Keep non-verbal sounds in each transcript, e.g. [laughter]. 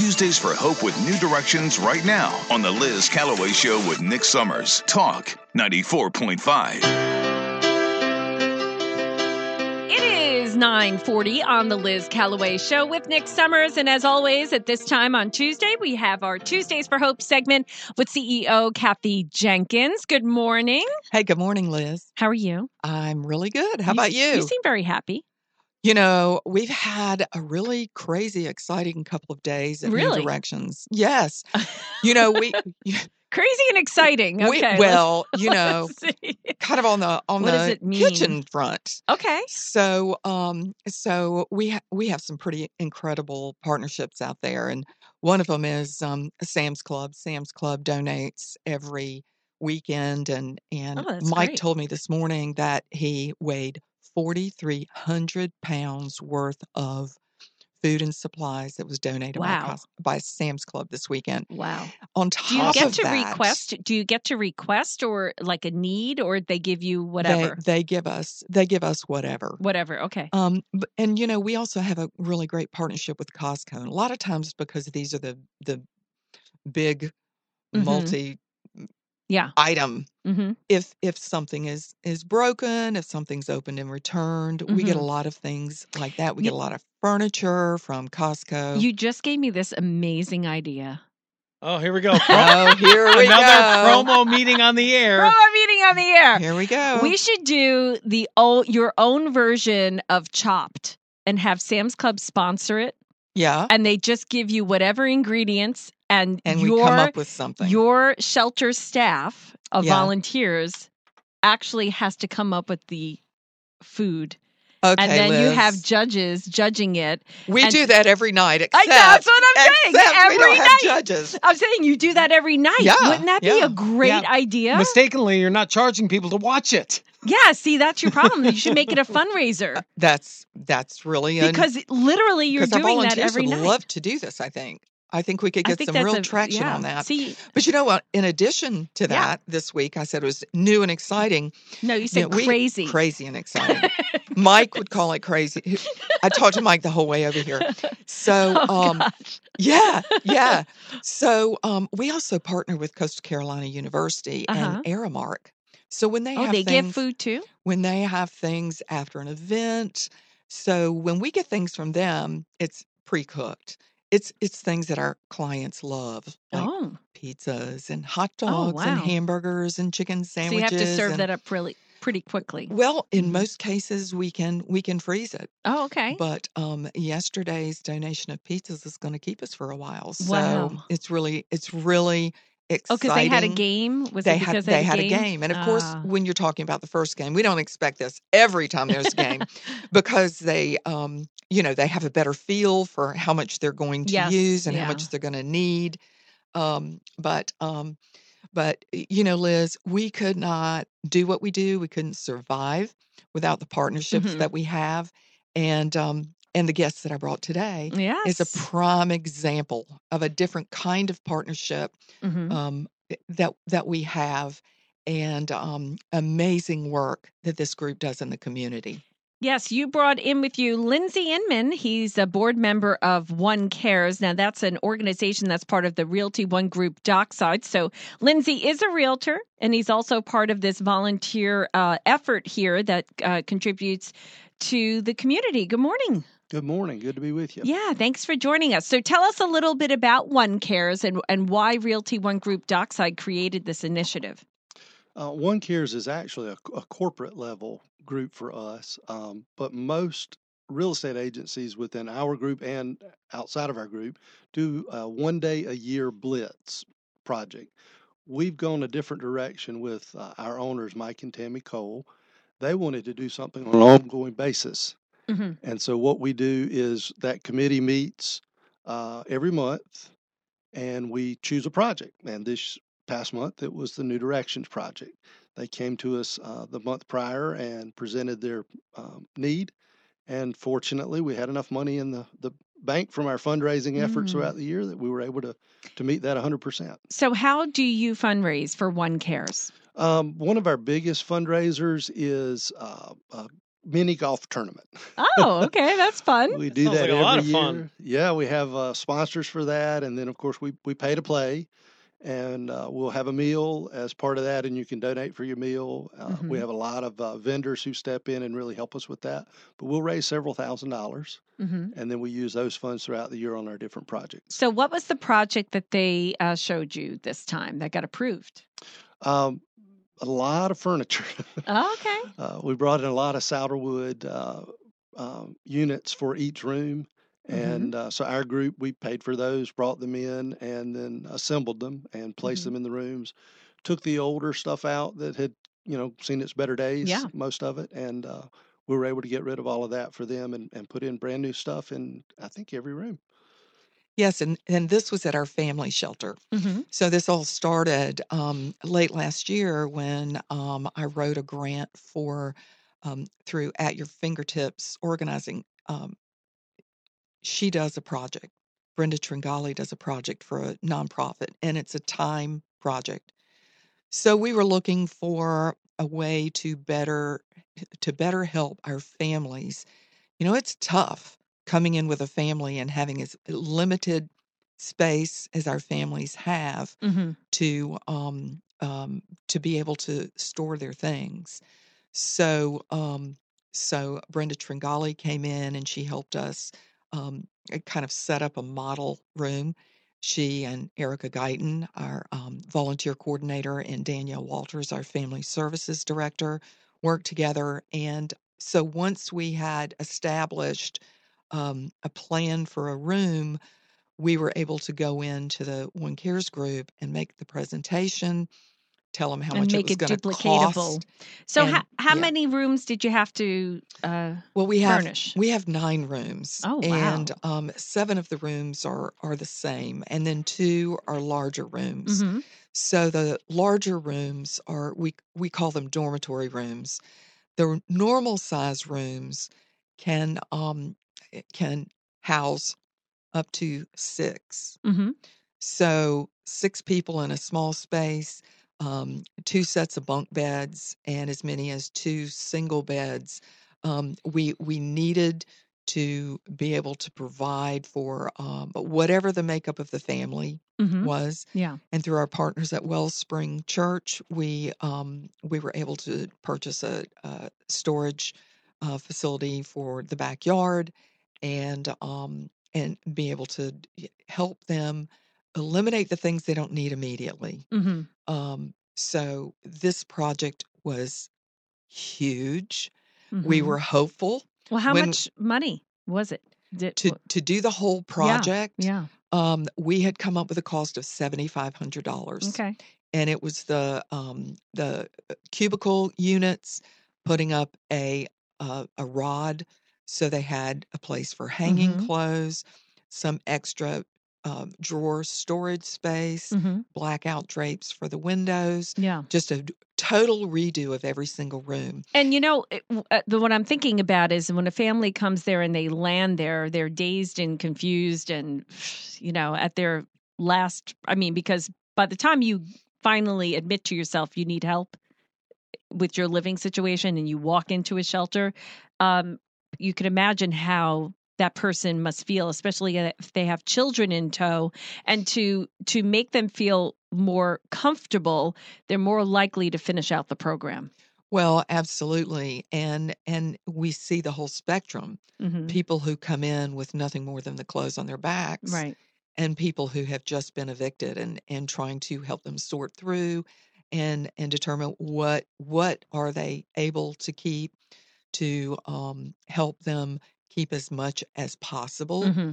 Tuesdays for Hope with New Directions right now on The Liz Callaway Show with Nick Summers. Talk 94.5. It is 940 on the Liz Callaway Show with Nick Summers. And as always, at this time on Tuesday, we have our Tuesdays for Hope segment with CEO Kathy Jenkins. Good morning. Hey, good morning, Liz. How are you? I'm really good. How about you? You seem very happy. You know, we've had a really crazy, exciting couple of days in Really? New Directions. Yes. You know, we, [laughs] [laughs] Crazy and exciting. we Okay. let's- well, you [laughs] know, kind of on the on What the kitchen front. Okay. So, um, so we ha- we have some pretty incredible partnerships out there, and one of them is um, Sam's Club. Sam's Club donates every weekend, and and Oh, Mike great. told me this morning that he weighed forty three hundred pounds worth of food and supplies that was donated Wow. by, by Sam's Club this weekend. Wow. On top, Do you get of to that, request? Do you get to request or like a need or they give you whatever? they give us they give us whatever. whatever. Okay. Um, and you know, we also have a really great partnership with Costco. And a lot of times because these are the the big Mhm. multi Yeah. item. hmm If if something is is broken, if something's opened and returned, we get a Mhm. lot of things like that. We get a lot of furniture from Costco. You just gave me this amazing idea. Oh, here we go. [laughs] Oh, here we go. Another go. promo meeting on the air. Promo meeting on the air. Here we go. We should do the o- your own version of Chopped and have Sam's Club sponsor it, yeah, and they just give you whatever ingredients, and, and your we come up with something. your shelter staff of Yeah. volunteers actually has to come up with the food, okay, and then you have judges judging it. we do that every night. I Except, know, that's what I'm saying. except we Every don't night. have judges. I'm saying you do that every night. Yeah, Wouldn't that be a great yeah. idea? Mistakenly, you're not charging people to watch it. Yeah, see, that's your problem. You should make it a [laughs] fundraiser That's that's really an- because literally you're doing that volunteers every would night. love to do this. I think. I think we could get some real a- traction yeah. on that. See, But you know what? In addition to Yeah. that, this week I said it was new and exciting. no, you You said know, we- crazy. crazy and exciting. [laughs] Mike would call it crazy. I talked to Mike the whole way over here. So, [laughs] Oh, um, yeah, yeah. [laughs] So, um, we also partner with Coastal Carolina University Uh-huh. and Aramark. So when they oh, have they things, give food too. when they have things after an event. So when we get things from them, it's pre-cooked. It's it's things that our clients love, like oh, pizzas and hot Oh, dogs and wow. hamburgers and chicken so sandwiches. you have to serve and- that up really pretty quickly. Well, in Mhm. most cases, we can we can freeze it. Oh, okay. But um, yesterday's donation of pizzas is going to keep us for a while. So Wow. it's really it's really Oh, because they had a game. Was they it had because they had a game, and of course, Ah. when you're talking about the first game, we don't expect this every time there's a game [laughs] because they, um, you know, they have a better feel for how much they're going to Yes, use and yeah. how much they're going to need. Um, but, um, but you know, Liz, we could not do what we do. We couldn't survive without the partnerships Mhm. that we have, and um, and the guests that I brought today yes. is a prime example of a different kind of partnership Mhm. um, that that we have, and um, amazing work that this group does in the community. Yes, you brought in with you Lindsey Inman. He's a board member of One Cares. Now, that's an organization that's part of the Realty One Group Dockside. So, Lindsey is a realtor, and he's also part of this volunteer uh, effort here that uh, contributes to the community. Good morning. Good morning. Good to be with you. Yeah, thanks for joining us. So, tell us a little bit about One Cares and, and why Realty One Group Dockside created this initiative. Uh, One Cares is actually a, a corporate level group for us, um, but most real estate agencies within our group and outside of our group do a one day a year blitz project. We've gone a different direction with uh, our owners, Mike and Tammy Cole. They wanted to do something on an ongoing basis. Hmm And so what we do is that committee meets uh, every month and we choose a project. And this past month, it was the New Directions project. They came to us uh, the month prior and presented their um, need. And fortunately, we had enough money in the, the bank from our fundraising efforts Mm. throughout the year that we were able to, to meet that 100%. So, how do you fundraise for One Cares? Um, one of our biggest fundraisers is uh, a mini golf tournament. Oh, [laughs] okay, that's fun. we do Sounds that like a every lot of year. fun. Yeah, we have uh, sponsors for that, and then of course we we pay to play, and uh, we'll have a meal as part of that, and you can donate for your meal. Uh, We Mhm. have a lot of uh, vendors who step in and really help us with that, but we'll raise several thousand dollars, hmm and then we use those funds throughout the year on our different projects. So, what was the project that they uh, showed you this time that got approved? Um, a lot of furniture. [laughs] Oh, okay. Uh, we brought in a lot of Souderwood uh, um, units for each room. Mhm. And uh, so our group, we paid for those, brought them in, and then assembled them and placed Mhm. them in the rooms. Took the older stuff out that had, you know, seen its better days, Yeah. most of it. And uh, we were able to get rid of all of that for them and, and put in brand new stuff in, I think, every room. Yes, and and this was at our family shelter. hmm So this all started um, late last year when um, I wrote a grant for um, through At Your Fingertips organizing. Um, she does a project. Brenda Tringali does a project for a nonprofit, and it's a time project. So we were looking for a way to better to better help our families. You know, it's tough coming in with a family and having as limited space as our families have hmm to um, um, to be able to store their things. So um, so Brenda Tringali came in and she helped us um, uh, kind of set up a model room. She and Erica Guyton, our um, volunteer coordinator, and Danielle Walters, our family services director, worked together. And so once we had established um, a plan for a room, we were able to go into the One Cares group and make the presentation, tell them how And much make it was going to duplicatable. cost. So, And- how, how yeah. many rooms did you have to uh, Well, we have furnish? we have nine rooms, Oh, wow. and um, seven of the rooms are are the same, and then two are larger rooms. hmm So the larger rooms are we we call them dormitory rooms. The normal size rooms can um eh, can house up to six. hmm So six people in a small space, um, two sets of bunk beds, and as many as two single beds. Um, we we needed to be able to provide for um, whatever the makeup of the family hmm was, Yeah. and through our partners at Wellspring Church, we um, we were able to purchase a, a storage uh, facility for the backyard, and um, and be able to help them eliminate the things they don't need immediately. hmm Um, so this project was huge. We hmm were hopeful Well, how when- much money was it? Did, to to do the whole project. yeah. Um, we had come up with a cost of seventy five hundred dollars. Okay. and it was the um, the uh, cubicle units putting up a uh, a rod so they had a place for hanging Mhm. clothes, some extra um, drawer storage space, hmm blackout drapes for the windows, Yeah. just a total redo of every single room. And you know, it- uh, the what I'm thinking about is when a family comes there and they land there, they're dazed and confused, and [sighs] you know, at their last. I mean, because by the time you finally admit to yourself you need help with your living situation, and you walk into a shelter, um, you can imagine how that person must feel especially if they have children in tow and to to make them feel more comfortable they're more likely to finish out the program Well, absolutely, and and we see the whole spectrum. hmm People who come in with nothing more than the clothes on their backs, Right. and people who have just been evicted and and trying to help them sort through and and determine what what are they able to keep to um, help them keep as much as possible hmm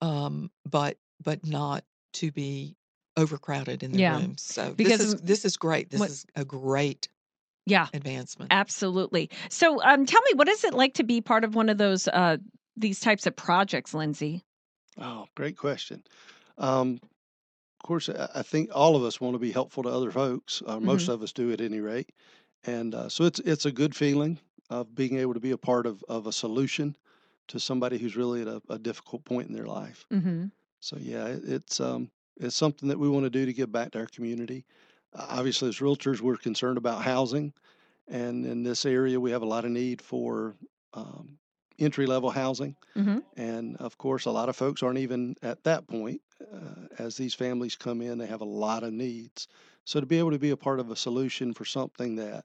um, but but not to be overcrowded in the Yeah, rooms so because this is m- this is great this what- is a great Yeah, advancement absolutely. So, um, tell me, what is it like to be part of one of those uh, these types of projects, Lindsey? Oh, great question. Um, of course, I I think all of us want to be helpful to other folks. Uh, most of us do at any rate, and uh, so it's it's a good feeling of being able to be a part of of a solution to somebody who's really at a, a difficult point in their life. Mm-hmm. So yeah, it, it's um it's something that we want to do to give back to our community. Uh, obviously, as realtors, we're concerned about housing, and in this area, we have a lot of need for um, entry level housing. Mhm. And of course, a lot of folks aren't even at that point. Uh, as these families come in, they have a lot of needs. So to be able to be a part of a solution for something that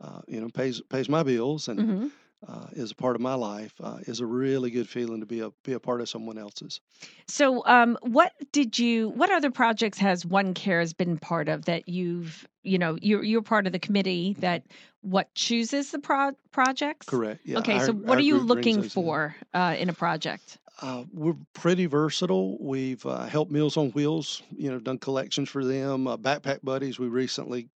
uh, you know pays pays my bills and hmm uh, is a part of my life uh, is a really good feeling to be a be a part of someone else's. So, um, what did you? What other projects has One Care has been part of that you've? You know, you're you're part of the committee that what chooses the pro- projects. Correct. Yeah. okay, our- so what are you looking for uh, in a project? Uh, we're pretty versatile. We've uh, helped Meals on Wheels, you know, done collections for them. Uh, Backpack Buddies, we recently,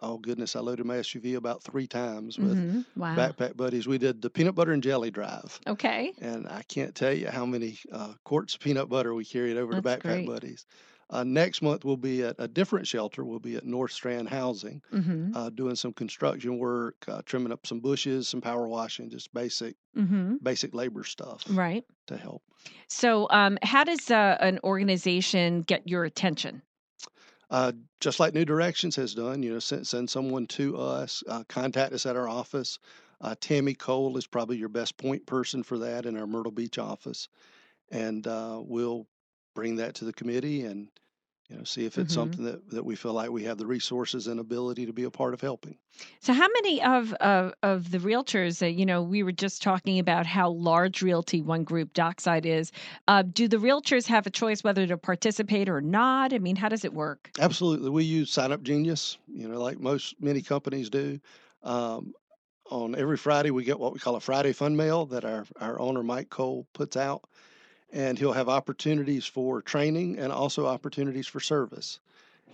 oh goodness, I loaded my SUV about three times with Mhm. Wow. Backpack Buddies. We did the peanut butter and jelly drive. okay. And I can't tell you how many uh, quarts of peanut butter we carried over to Backpack great. Buddies. Uh, next month, we'll be at a different shelter. We'll be at North Strand Housing, hmm uh, doing some construction work, uh, trimming up some bushes, some power washing, just basic, hmm basic labor stuff Right. to help. So, um, how does uh, an organization get your attention? Uh, just like New Directions has done, you know, send, send someone to us, uh, contact us at our office. Uh, Tammy Cole is probably your best point person for that in our Myrtle Beach office, and uh, we'll bring that to the committee and you know see if it's Mhm. something that, that we feel like we have the resources and ability to be a part of helping. So, how many of of, of the realtors? Uh, you know, we were just talking about how large Realty One Group Dockside is. Uh, do the realtors have a choice whether to participate or not? I mean, how does it work? Absolutely, we use Sign Up Genius, you know, like most many companies do. Um, on every Friday, we get what we call a Friday Fun Mail that our our owner Mike Cole puts out, and he'll have opportunities for training and also opportunities for service.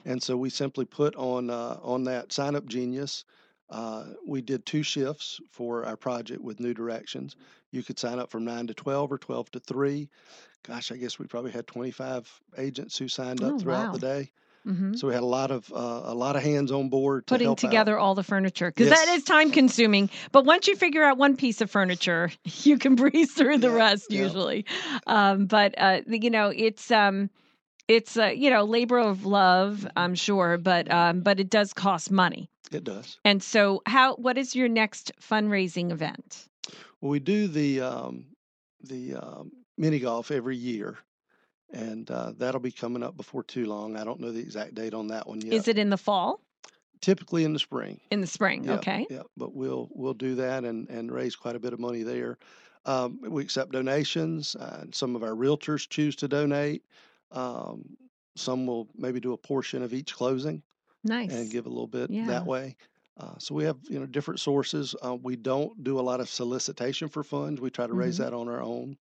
And so we simply put on uh, on that Sign Up Genius. Uh, we did two shifts for our project with New Directions. You could sign up from nine to twelve or twelve to three. Gosh, I guess we probably had twenty five agents who signed up Oh, throughout wow. the day. Hmm So we had a lot of uh, a lot of hands on board to Putting together Out. all the furniture because that Yes. is time consuming. But once you figure out one piece of furniture, [laughs] you can breeze through the Yeah, rest yeah. usually. Um, but uh, you know, it's um, it's uh, you know labor of love, I'm sure, but um, but it does cost money. It does. And so, how what is your next fundraising event? Well, we do the um, the um, mini golf every year, and uh, that'll be coming up before too long. I don't know the exact date on that one yet. Is it in the fall? typically in the spring? In the spring, Yeah, okay. Yeah, but we'll we'll do that and and raise quite a bit of money there. Um, we accept donations. Uh, some of our realtors choose to donate. Um, some will maybe do a portion of each closing. Nice. and give a little bit Yeah. that way. Uh, so we have you know different sources. Uh, we don't do a lot of solicitation for funds. We try to raise Mhm. that on our own.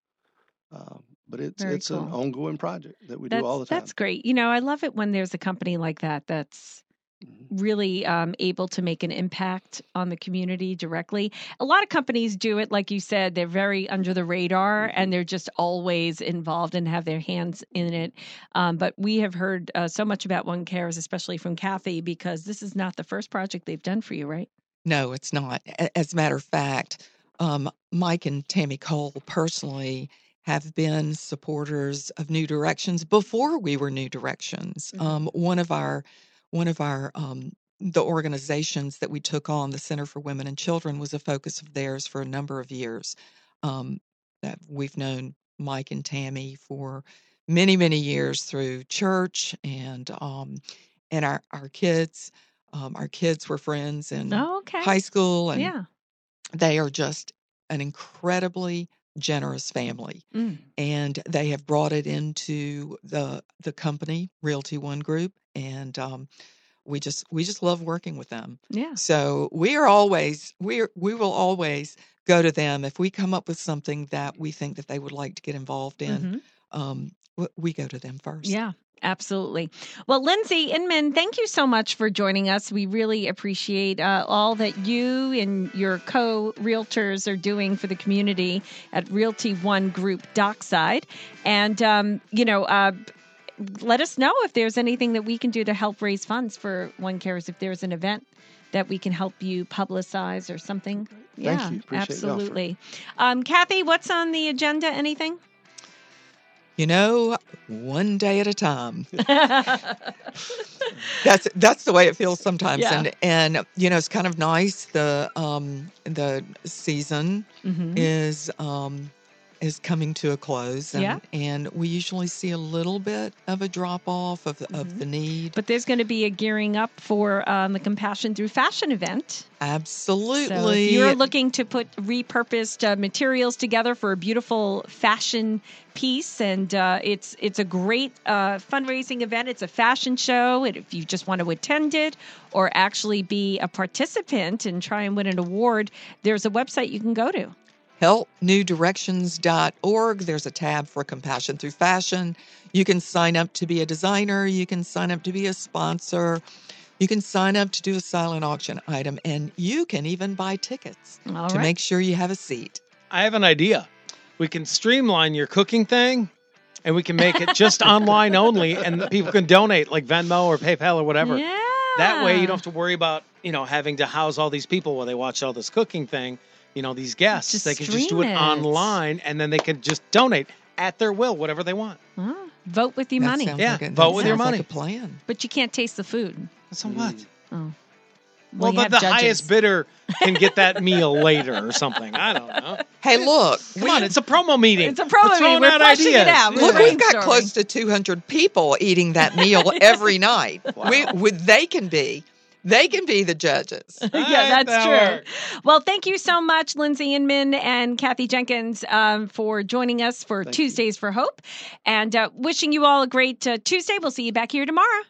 Um, but it's Very it's an ongoing project that we that's do all the time. that's great. You know, I love it when there's a company like that that's Mhm. really um, able to make an impact on the community directly. A lot of companies do it, like you said, they're very under the radar Mhm. and they're just always involved and have their hands in it. Um, but we have heard uh, so much about One Cares, especially from Kathy, because this is not the first project they've done for you, right? No, it's not. As a matter of fact, um, Mike and Tammy Cole personally have been supporters of New Directions before we were New Directions. Mhm. Um, one of our, one of our, um, the organizations that we took on, the Center for Women and Children, was a focus of theirs for a number of years. Um, that we've known Mike and Tammy for many, many years through church and um, and our our kids. Um, our kids were friends in Oh, okay. high school, and yeah. they are just an incredibly generous family, Mm. and they have brought it into the the company Realty One Group, and um, we just we just love working with them. Yeah. So we are always we are, we will always go to them if we come up with something that we think that they would like to get involved in. Mhm. Um, we go to them first. Yeah, absolutely. Well, Lindsey Inman, thank you so much for joining us. We really appreciate uh, all that you and your co realtors are doing for the community at Realty One Group Dockside. And, um, you know, uh, let us know if there's anything that we can do to help raise funds for One Cares, if there's an event that we can help you publicize or something. Yeah, you. Appreciate absolutely. Um, Kathy, what's on the agenda? Anything? You know, one day at a time. [laughs] That's that's the way it feels sometimes, Yeah. and and you know it's kind of nice. The um the season Mhm. is um is coming to a close, and Yeah. and we usually see a little bit of a drop off of the, Mhm. of the need. But there's going to be a gearing up for um, the Compassion Through Fashion event. Absolutely, So if you're looking to put repurposed uh, materials together for a beautiful fashion piece, and uh, it's it's a great uh, fundraising event. It's a fashion show, and if you just want to attend it or actually be a participant and try and win an award, there's a website you can go to. helpnewdirections.org. There's a tab for Compassion Through Fashion. You can sign up to be a designer. You can sign up to be a sponsor. You can sign up to do a silent auction item, and you can even buy tickets All to right. make sure you have a seat. I have an idea. We can streamline your cooking thing and we can make it just [laughs] online only and people can donate like Venmo or PayPal or whatever. Yeah. That way you don't have to worry about, you know, having to house all these people while they watch all this cooking thing, you know, these guests. Just they can just do it, it. online and then they can just donate at their will, whatever they want. Oh, vote with your That money, Yeah, like a, vote with your money. Like a plan. but you can't taste the food. So what? Mm. Well, you the, the highest bidder can get that [laughs] meal later or something. I don't know. Hey, look, Come on, it's a promo meeting. It's a promo We're meeting. We're out fleshing it out. We're Look, we've got brainstorming. close to 200 people eating that meal every [laughs] night. We, we, they can be, they can be the judges. [laughs] yeah, Alright, that's that true. works. Well, thank you so much, Lindsey Inman and Kathy Jenkins, um, for joining us for Thank you. Tuesdays for Hope. And uh, wishing you all a great uh, Tuesday. We'll see you back here tomorrow.